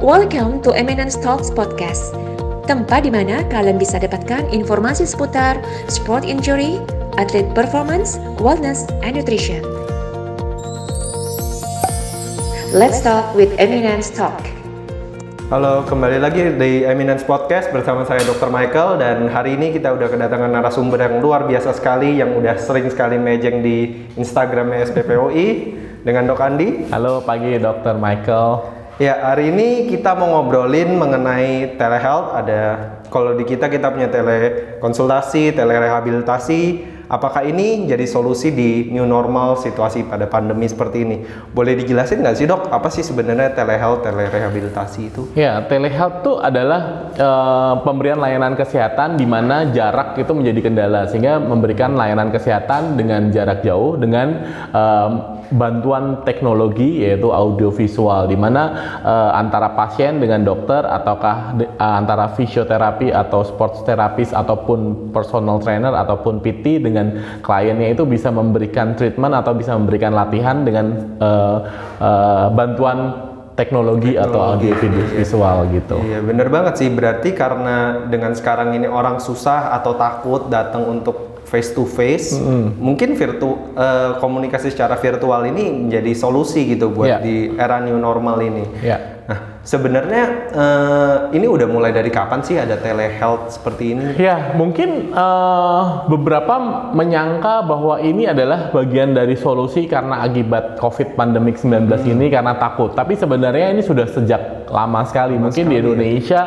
Welcome to Eminence Talks Podcast, tempat di mana kalian bisa dapatkan informasi seputar sport injury, atlet performance, wellness, and nutrition. Let's talk with Eminence Talk. Halo, kembali lagi di Eminence Podcast bersama saya Dr. Michael dan hari ini kita udah kedatangan narasumber yang luar biasa sekali yang udah sering sekali mejeng di Instagramnya SPPOI dengan Dok Andi. Halo pagi Dr. Michael. Ya, hari ini kita mau ngobrolin mengenai telehealth. Ada kalau di kita kita punya telekonsultasi, telerehabilitasi. Apakah ini jadi solusi di new normal situasi pada pandemi seperti ini? Boleh dijelasin nggak sih dok, apa sih sebenarnya telehealth, telerehabilitasi itu? Ya, telehealth itu adalah uh, pemberian layanan kesehatan di mana jarak itu menjadi kendala, sehingga memberikan layanan kesehatan dengan jarak jauh dengan uh, bantuan teknologi yaitu audiovisual di mana uh, antara pasien dengan dokter ataukah de, uh, antara fisioterapi atau sports terapis ataupun personal trainer ataupun PT dengan kliennya itu bisa memberikan treatment atau bisa memberikan latihan dengan uh, uh, bantuan teknologi, teknologi atau audio iya. visual gitu. Iya bener banget sih berarti karena dengan sekarang ini orang susah atau takut datang untuk face to face, mm -hmm. mungkin virtu uh, komunikasi secara virtual ini menjadi solusi gitu buat yeah. di era new normal ini. Yeah. Nah, sebenarnya uh, ini udah mulai dari kapan sih ada telehealth seperti ini? Ya, mungkin uh, beberapa menyangka bahwa ini adalah bagian dari solusi karena akibat COVID pandemik 19 hmm. ini karena takut. Tapi sebenarnya ini sudah sejak lama sekali. Lama mungkin sekali, di ya. Indonesia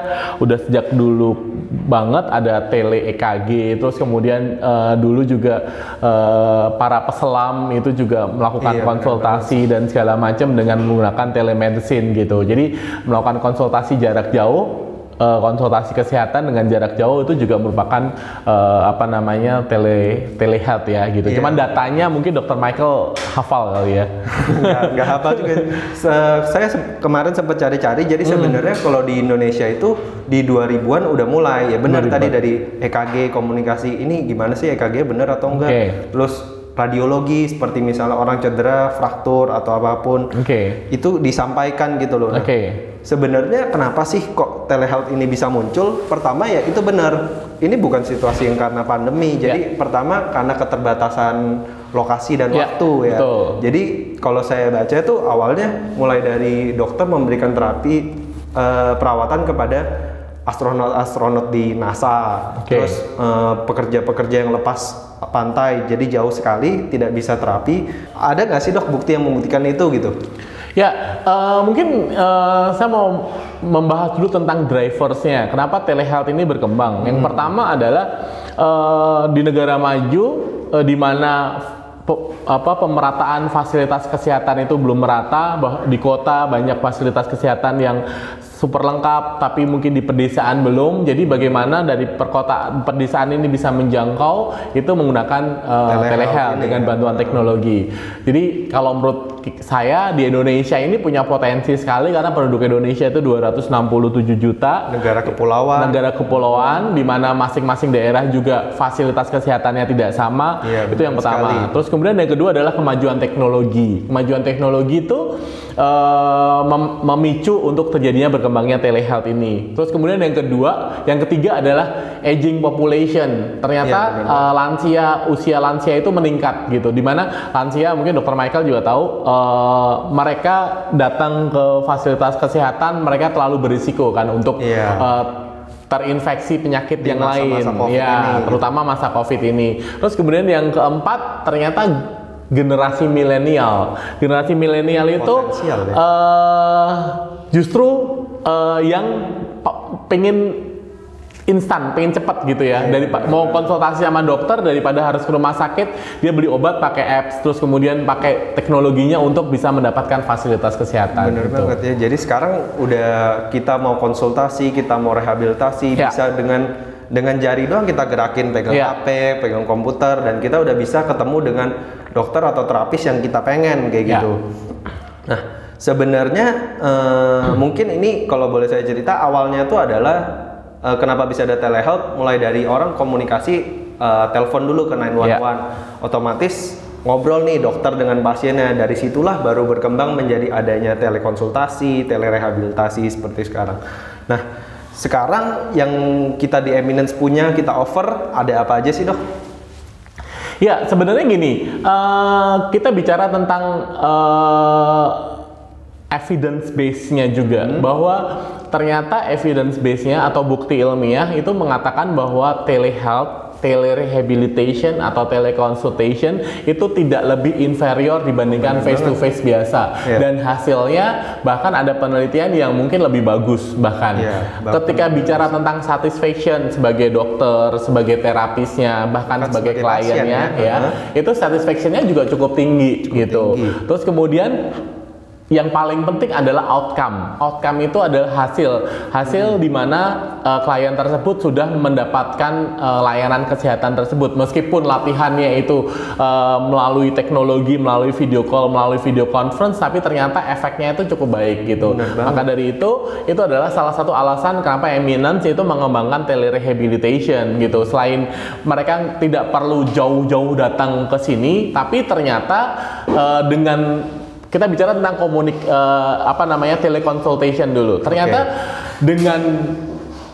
udah sejak dulu banget ada tele EKG terus kemudian uh, dulu juga uh, para peselam itu juga melakukan iya, konsultasi dan segala macam dengan menggunakan telemedicine gitu. Jadi melakukan konsultasi jarak jauh uh, konsultasi kesehatan dengan jarak jauh itu juga merupakan uh, apa namanya tele telehealth ya gitu. Yeah. Cuman datanya mungkin Dokter Michael hafal kali ya. nggak, hafal juga. Se saya se kemarin sempat cari-cari. Jadi hmm. sebenarnya kalau di Indonesia itu di 2000-an udah mulai ya benar tadi dari EKG komunikasi ini gimana sih EKG benar atau enggak? Okay. Terus radiologi seperti misalnya orang cedera, fraktur atau apa pun. Okay. Itu disampaikan gitu loh. Nah, Oke. Okay. Sebenarnya kenapa sih kok telehealth ini bisa muncul? Pertama ya itu benar. Ini bukan situasi yang karena pandemi. Jadi yeah. pertama karena keterbatasan lokasi dan yeah, waktu ya. Betul. Jadi kalau saya baca itu awalnya mulai dari dokter memberikan terapi uh, perawatan kepada astronot-astronot di NASA, okay. terus eh, pekerja-pekerja yang lepas pantai, jadi jauh sekali tidak bisa terapi. Ada nggak sih dok bukti yang membuktikan itu gitu? Ya, uh, mungkin uh, saya mau membahas dulu tentang driversnya. Kenapa telehealth ini berkembang? Yang hmm. pertama adalah uh, di negara maju uh, di mana pe, apa pemerataan fasilitas kesehatan itu belum merata. Di kota banyak fasilitas kesehatan yang super lengkap tapi mungkin di pedesaan belum. Jadi bagaimana dari perkota pedesaan ini bisa menjangkau itu menggunakan uh, telehealth dengan ya. bantuan teknologi. Jadi kalau menurut saya di Indonesia ini punya potensi sekali karena penduduk Indonesia itu 267 juta. Negara kepulauan. Negara kepulauan di mana masing-masing daerah juga fasilitas kesehatannya tidak sama. Ya, itu yang pertama. sekali. terus kemudian yang kedua adalah kemajuan teknologi. Kemajuan teknologi itu uh, mem memicu untuk terjadinya berkembangnya telehealth ini. Terus kemudian yang kedua, yang ketiga adalah aging population. Ternyata ya, uh, lansia usia lansia itu meningkat gitu. Di mana lansia mungkin dokter Michael juga tahu uh, mereka datang ke fasilitas kesehatan mereka terlalu berisiko kan untuk ya. uh, terinfeksi penyakit Di yang masa -masa lain, ya ini, gitu. terutama masa COVID ini. Terus kemudian yang keempat ternyata generasi milenial. Generasi milenial itu ya? uh, justru uh, yang pengen instan, pengen cepat gitu ya. Dari mau konsultasi sama dokter daripada harus ke rumah sakit, dia beli obat pakai apps, terus kemudian pakai teknologinya untuk bisa mendapatkan fasilitas kesehatan. Bener gitu. banget ya. Jadi sekarang udah kita mau konsultasi, kita mau rehabilitasi ya. bisa dengan dengan jari doang kita gerakin pegang yeah. HP, pegang komputer dan kita udah bisa ketemu dengan dokter atau terapis yang kita pengen kayak yeah. gitu. Nah, sebenarnya uh, hmm. mungkin ini kalau boleh saya cerita awalnya tuh adalah uh, kenapa bisa ada telehealth mulai dari orang komunikasi uh, telepon dulu ke 911. Yeah. Otomatis ngobrol nih dokter dengan pasiennya dari situlah baru berkembang menjadi adanya telekonsultasi, telerehabilitasi seperti sekarang. Nah, sekarang yang kita di Eminence punya kita offer ada apa aja sih dok? Ya sebenarnya gini, uh, kita bicara tentang uh, evidence base-nya juga hmm. bahwa ternyata evidence base-nya atau bukti ilmiah itu mengatakan bahwa telehealth telerehabilitation atau teleconsultation itu tidak lebih inferior dibandingkan face to face biasa yeah. dan hasilnya bahkan ada penelitian yang mungkin lebih bagus bahkan yeah, ketika bicara tentang satisfaction sebagai dokter sebagai terapisnya bahkan sebagai, sebagai kliennya ya, ya uh -huh. itu satisfactionnya juga cukup tinggi cukup gitu tinggi. terus kemudian yang paling penting adalah outcome. Outcome itu adalah hasil, hasil hmm. di mana uh, klien tersebut sudah mendapatkan uh, layanan kesehatan tersebut, meskipun latihannya itu uh, melalui teknologi, melalui video call, melalui video conference, tapi ternyata efeknya itu cukup baik gitu. Maka dari itu, itu adalah salah satu alasan kenapa Eminence itu mengembangkan telerehabilitation gitu. Selain mereka tidak perlu jauh-jauh datang ke sini, tapi ternyata uh, dengan kita bicara tentang komunik uh, apa namanya teleconsultation dulu. Ternyata okay. dengan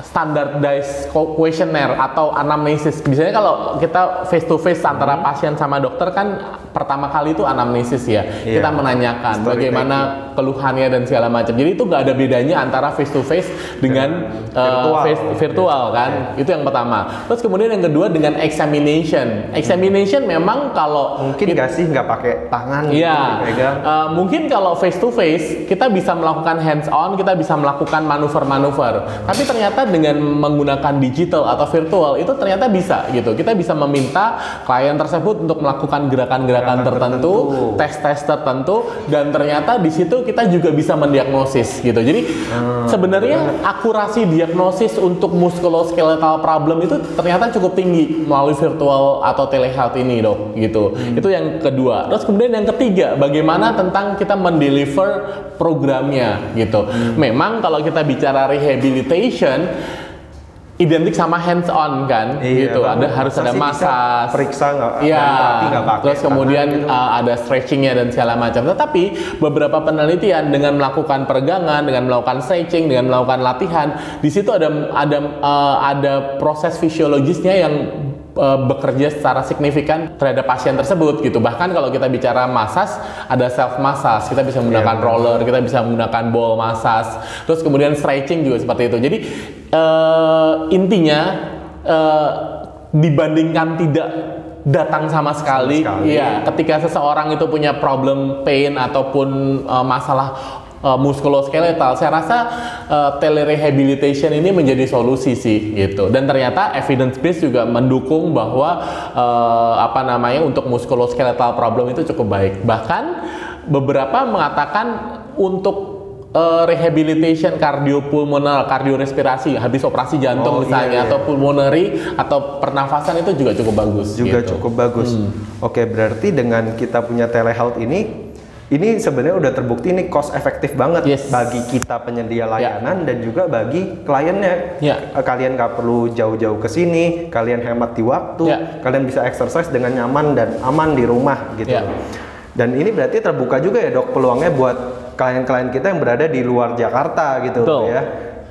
standardized questionnaire atau anamnesis. Biasanya kalau kita face to face antara hmm. pasien sama dokter kan pertama kali itu anamnesis ya. Yeah. Kita menanyakan Story bagaimana keluhannya dan segala macam. Jadi itu nggak ada bedanya antara face to face dengan yeah. uh, virtual, face, virtual yeah. kan. Yeah. Itu yang pertama. Terus kemudian yang kedua dengan examination. Examination hmm. memang kalau mungkin nggak sih nggak pakai tangan Iya. Gitu, uh, mungkin kalau face to face kita bisa melakukan hands on, kita bisa melakukan manuver-manuver. Tapi ternyata dengan menggunakan digital atau virtual itu ternyata bisa gitu. Kita bisa meminta klien tersebut untuk melakukan gerakan-gerakan gerakan tertentu, tes-tes tertentu, dan ternyata di situ kita juga bisa mendiagnosis gitu. Jadi hmm, sebenarnya akurasi diagnosis untuk musculoskeletal problem itu ternyata cukup tinggi melalui virtual atau telehealth ini dok gitu. Hmm. Itu yang kedua. Terus kemudian yang ketiga, bagaimana tentang kita mendeliver programnya gitu. Hmm. Memang kalau kita bicara rehabilitation identik sama hands on kan iya, gitu ada harus ada masa periksa nggak ya terus kemudian gitu. uh, ada stretchingnya dan segala macam tetapi beberapa penelitian dengan melakukan peregangan dengan melakukan stretching dengan melakukan latihan di situ ada ada uh, ada proses fisiologisnya yang uh, bekerja secara signifikan terhadap pasien tersebut gitu. Bahkan kalau kita bicara massage ada self massage, kita bisa menggunakan yeah, roller, kita bisa menggunakan ball massage. Terus kemudian stretching juga seperti itu. Jadi uh, intinya uh, dibandingkan tidak datang sama sekali, sama sekali. ya ketika seseorang itu punya problem pain ataupun uh, masalah uh, muskuloskeletal, saya rasa uh, telerehabilitation ini menjadi solusi sih gitu. Dan ternyata evidence base juga mendukung bahwa uh, apa namanya untuk muskuloskeletal problem itu cukup baik. Bahkan beberapa mengatakan untuk uh, rehabilitation kardiopulmoner, kardiorespirasi habis operasi jantung oh, misalnya iya, iya. atau pulmonary atau pernafasan itu juga cukup bagus. Juga gitu. cukup bagus. Hmm. Oke, berarti dengan kita punya telehealth ini ini sebenarnya udah terbukti ini cost efektif banget yes. bagi kita penyedia ya. layanan yeah. dan juga bagi kliennya. Yeah. Kalian nggak perlu jauh-jauh ke sini, kalian hemat di waktu, yeah. kalian bisa exercise dengan nyaman dan aman di rumah gitu. Yeah. Dan ini berarti terbuka juga ya dok peluangnya buat klien-klien kita yang berada di luar Jakarta gitu Betul. ya.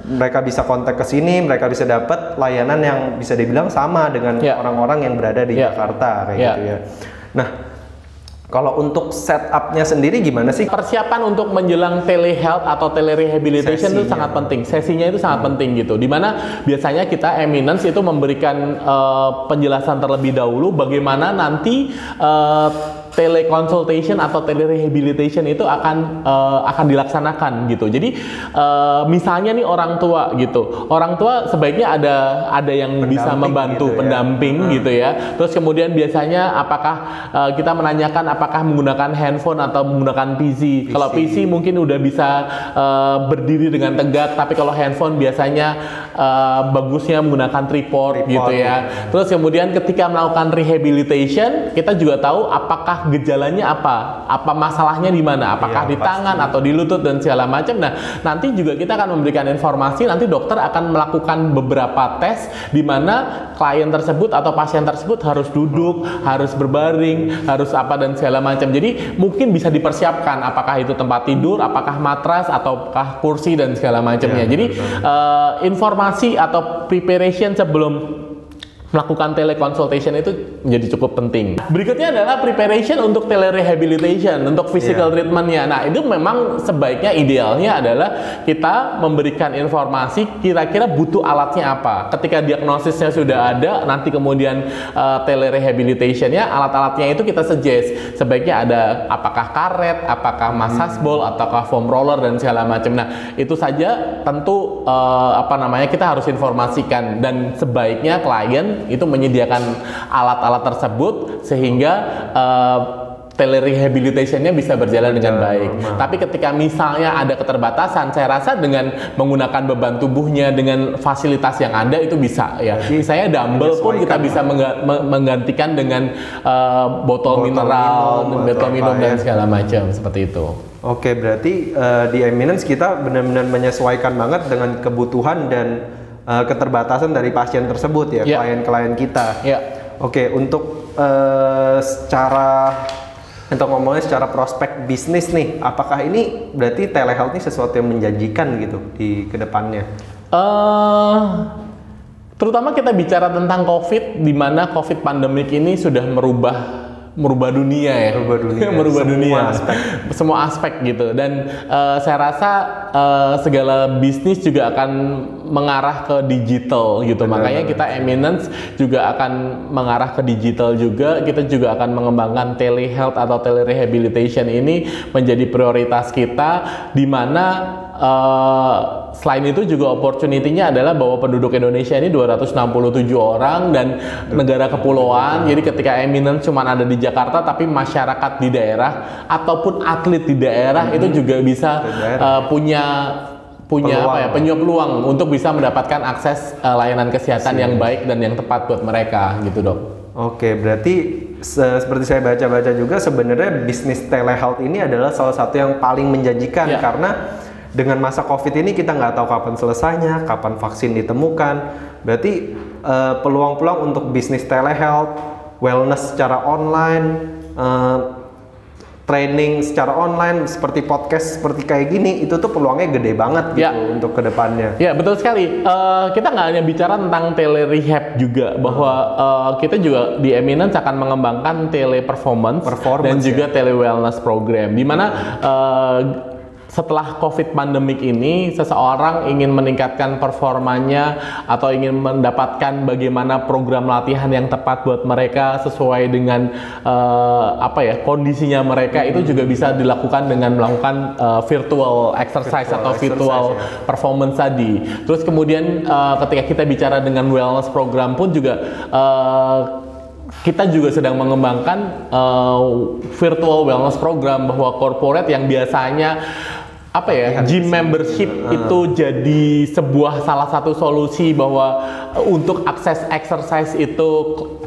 Mereka bisa kontak ke sini, mereka bisa dapat layanan yang bisa dibilang sama dengan ya. orang-orang yeah. yang berada di yeah. Jakarta kayak yeah. gitu ya. Nah, kalau untuk setupnya sendiri gimana sih? Persiapan untuk menjelang telehealth atau telerehabilitation itu sangat penting. Sesinya itu sangat hmm. penting gitu. Di mana biasanya kita Eminence itu memberikan uh, penjelasan terlebih dahulu bagaimana nanti uh, teleconsultation atau telerehabilitation itu akan uh, akan dilaksanakan gitu. Jadi uh, misalnya nih orang tua gitu, orang tua sebaiknya ada ada yang pendamping bisa membantu gitu ya. pendamping hmm. gitu ya. Terus kemudian biasanya apakah uh, kita menanyakan apakah menggunakan handphone atau menggunakan PC. PC. Kalau PC mungkin udah bisa uh, berdiri dengan tegak, tapi kalau handphone biasanya uh, bagusnya menggunakan tripod, tripod gitu ya. Terus kemudian ketika melakukan rehabilitation, kita juga tahu apakah gejalanya apa? Apa masalahnya di mana? Apakah ya, di pasti. tangan atau di lutut dan segala macam. Nah, nanti juga kita akan memberikan informasi. Nanti dokter akan melakukan beberapa tes di mana klien tersebut atau pasien tersebut harus duduk, harus berbaring, harus apa dan segala macam. Jadi mungkin bisa dipersiapkan apakah itu tempat tidur, apakah matras ataukah kursi dan segala macamnya. Ya, Jadi uh, informasi atau preparation sebelum melakukan teleconsultation itu menjadi cukup penting. Berikutnya adalah preparation untuk telerehabilitation, untuk physical yeah. treatmentnya. Nah itu memang sebaiknya idealnya adalah kita memberikan informasi kira-kira butuh alatnya apa. Ketika diagnosisnya sudah ada, nanti kemudian uh, telerehabilitationnya, alat-alatnya itu kita suggest. Sebaiknya ada apakah karet, apakah massage hmm. ball, ataukah foam roller dan segala macam. Nah itu saja tentu uh, apa namanya kita harus informasikan dan sebaiknya klien itu menyediakan alat-alat tersebut sehingga uh, telerehabilitationnya bisa berjalan dengan baik. Normal. Tapi ketika misalnya ada keterbatasan, saya rasa dengan menggunakan beban tubuhnya dengan fasilitas yang ada itu bisa ya. Jadi, misalnya dumbbell pun kita bisa menggantikan dengan uh, botol, botol mineral, minum, botol minum dan ya. segala macam seperti itu. Oke, berarti uh, di Eminence kita benar-benar menyesuaikan banget dengan kebutuhan dan uh, keterbatasan dari pasien tersebut ya, yeah. klien-klien kita. Yeah. Oke, untuk uh, secara untuk ngomongnya secara prospek bisnis nih, apakah ini berarti telehealth ini sesuatu yang menjanjikan gitu di ke depannya? Uh, terutama kita bicara tentang COVID, di mana COVID pandemik ini sudah merubah merubah dunia ya. Merubah dunia. Merubah semua dunia. aspek. semua aspek gitu. Dan uh, saya rasa uh, segala bisnis juga akan mengarah ke digital gitu. Benar, makanya kita eminence juga akan mengarah ke digital juga. Kita juga akan mengembangkan telehealth atau telerehabilitation ini menjadi prioritas kita di mana uh, selain itu juga opportunity-nya adalah bahwa penduduk Indonesia ini 267 orang dan negara kepulauan. Jadi ketika eminent cuma ada di Jakarta tapi masyarakat di daerah ataupun atlet di daerah hmm. itu juga bisa uh, punya punya peluang. apa ya punya peluang untuk bisa mendapatkan akses uh, layanan kesehatan Siap. yang baik dan yang tepat buat mereka gitu dok. Oke, berarti se seperti saya baca-baca juga sebenarnya bisnis telehealth ini adalah salah satu yang paling menjanjikan ya. karena dengan masa COVID ini kita nggak tahu kapan selesainya, kapan vaksin ditemukan. Berarti uh, peluang-peluang untuk bisnis telehealth, wellness secara online, uh, training secara online seperti podcast seperti kayak gini itu tuh peluangnya gede banget gitu ya. untuk ke depannya. Ya betul sekali. Uh, kita nggak hanya bicara tentang tele rehab juga bahwa uh, kita juga di Eminence akan mengembangkan tele performance, performance dan juga ya. tele wellness program di mana uh, setelah COVID pandemik ini, seseorang ingin meningkatkan performanya atau ingin mendapatkan bagaimana program latihan yang tepat buat mereka sesuai dengan uh, apa ya kondisinya mereka itu juga bisa dilakukan dengan melakukan uh, virtual exercise virtual atau virtual exercise, ya. performance tadi. Terus kemudian uh, ketika kita bicara dengan wellness program pun juga uh, kita juga sedang mengembangkan uh, virtual wellness program bahwa corporate yang biasanya apa ya gym membership uh. itu jadi sebuah salah satu solusi bahwa uh, untuk akses exercise itu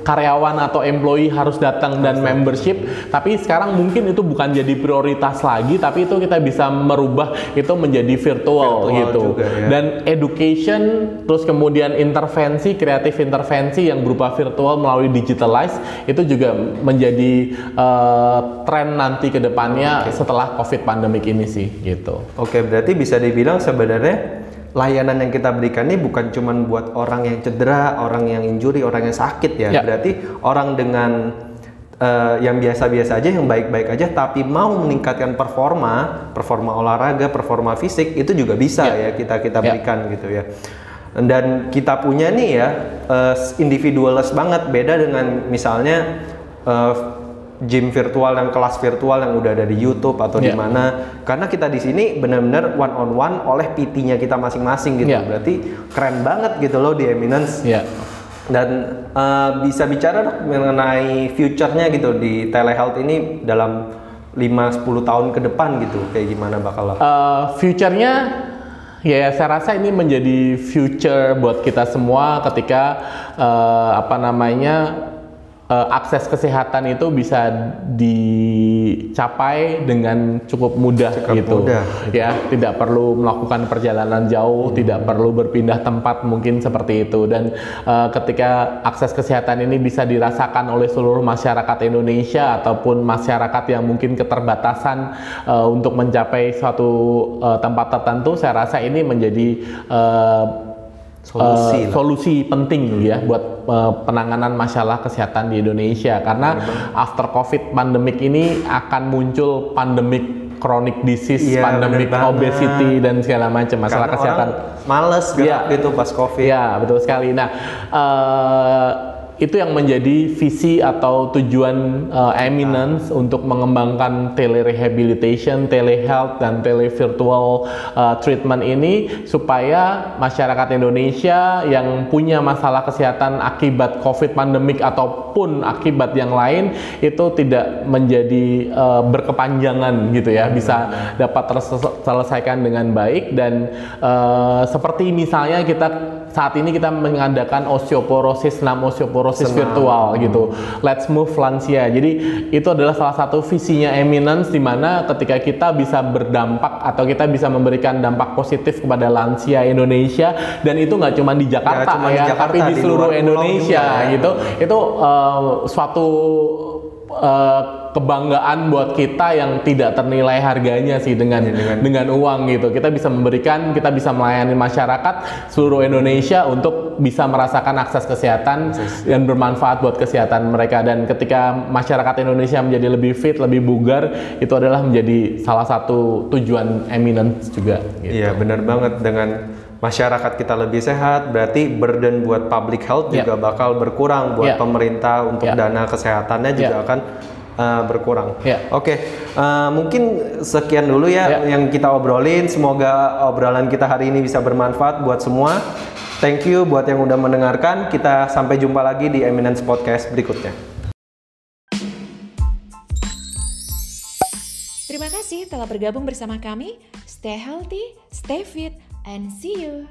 karyawan atau employee harus datang dan membership tapi sekarang mungkin itu bukan jadi prioritas lagi tapi itu kita bisa merubah itu menjadi virtual, virtual gitu juga, ya. dan education terus kemudian intervensi kreatif intervensi yang berupa virtual melalui digitalize itu juga menjadi uh, tren nanti ke depannya okay. setelah covid pandemik ini sih gitu Oke, berarti bisa dibilang sebenarnya layanan yang kita berikan ini bukan cuma buat orang yang cedera, orang yang injury, orang yang sakit ya. ya. Berarti orang dengan uh, yang biasa-biasa aja, yang baik-baik aja, tapi mau meningkatkan performa, performa olahraga, performa fisik itu juga bisa ya, ya kita kita ya. berikan ya. gitu ya. Dan kita punya nih ya uh, individualis banget, beda dengan misalnya uh, gym virtual dan kelas virtual yang udah ada di YouTube atau yeah. di mana karena kita di sini benar-benar one on one oleh PT-nya kita masing-masing gitu yeah. berarti keren banget gitu loh di Eminence yeah. dan uh, bisa bicara mengenai future-nya gitu di telehealth ini dalam 5-10 tahun ke depan gitu kayak gimana bakal uh, future-nya Ya, saya rasa ini menjadi future buat kita semua ketika uh, apa namanya uh, akses kesehatan itu bisa dicapai dengan cukup mudah cukup gitu mudah. ya tidak perlu melakukan perjalanan jauh hmm. tidak perlu berpindah tempat mungkin seperti itu dan uh, ketika akses kesehatan ini bisa dirasakan oleh seluruh masyarakat Indonesia ataupun masyarakat yang mungkin keterbatasan uh, untuk mencapai suatu uh, tempat tertentu saya rasa ini menjadi uh, solusi, uh, solusi penting ya buat uh, penanganan masalah kesehatan di Indonesia karena after COVID pandemic ini akan muncul pandemik chronic disease, ya, pandemic obesity dan segala macam masalah Karena kesehatan. males gerak ya, gitu pas COVID. Ya, betul sekali. Nah, uh, itu yang menjadi visi atau tujuan uh, Eminence nah. untuk mengembangkan telerehabilitation, telehealth dan televirtual uh, treatment ini supaya masyarakat Indonesia yang punya masalah kesehatan akibat COVID pandemik ataupun akibat yang lain itu tidak menjadi uh, berkepanjangan gitu ya, bisa dapat terselesaikan dengan baik dan uh, seperti misalnya kita saat ini kita mengadakan osteoporosis, nam osteoporosis Senang. virtual gitu. Let's move lansia. Jadi itu adalah salah satu visinya Eminence di mana ketika kita bisa berdampak atau kita bisa memberikan dampak positif kepada lansia Indonesia dan itu nggak cuma di Jakarta ya, ya di Jakarta, tapi di seluruh di Indonesia juga, gitu. Itu uh, suatu uh, kebanggaan buat kita yang tidak ternilai harganya sih dengan ya, dengan, dengan uang gitu. Kita bisa memberikan, kita bisa melayani masyarakat seluruh Indonesia untuk bisa merasakan akses kesehatan akses. dan bermanfaat buat kesehatan mereka. Dan ketika masyarakat Indonesia menjadi lebih fit, lebih bugar, itu adalah menjadi salah satu tujuan eminence juga. Gitu. Iya, benar banget dengan masyarakat kita lebih sehat, berarti burden buat public health yeah. juga bakal berkurang buat yeah. pemerintah untuk yeah. dana kesehatannya juga yeah. akan uh, berkurang. Yeah. Oke, okay. uh, eh, mungkin sekian dulu ya yeah. yang kita obrolin. Semoga obrolan kita hari ini bisa bermanfaat buat semua. Thank you buat yang udah mendengarkan. Kita sampai jumpa lagi di Eminence Podcast berikutnya. Terima kasih telah bergabung bersama kami. Stay healthy, stay fit, and see you.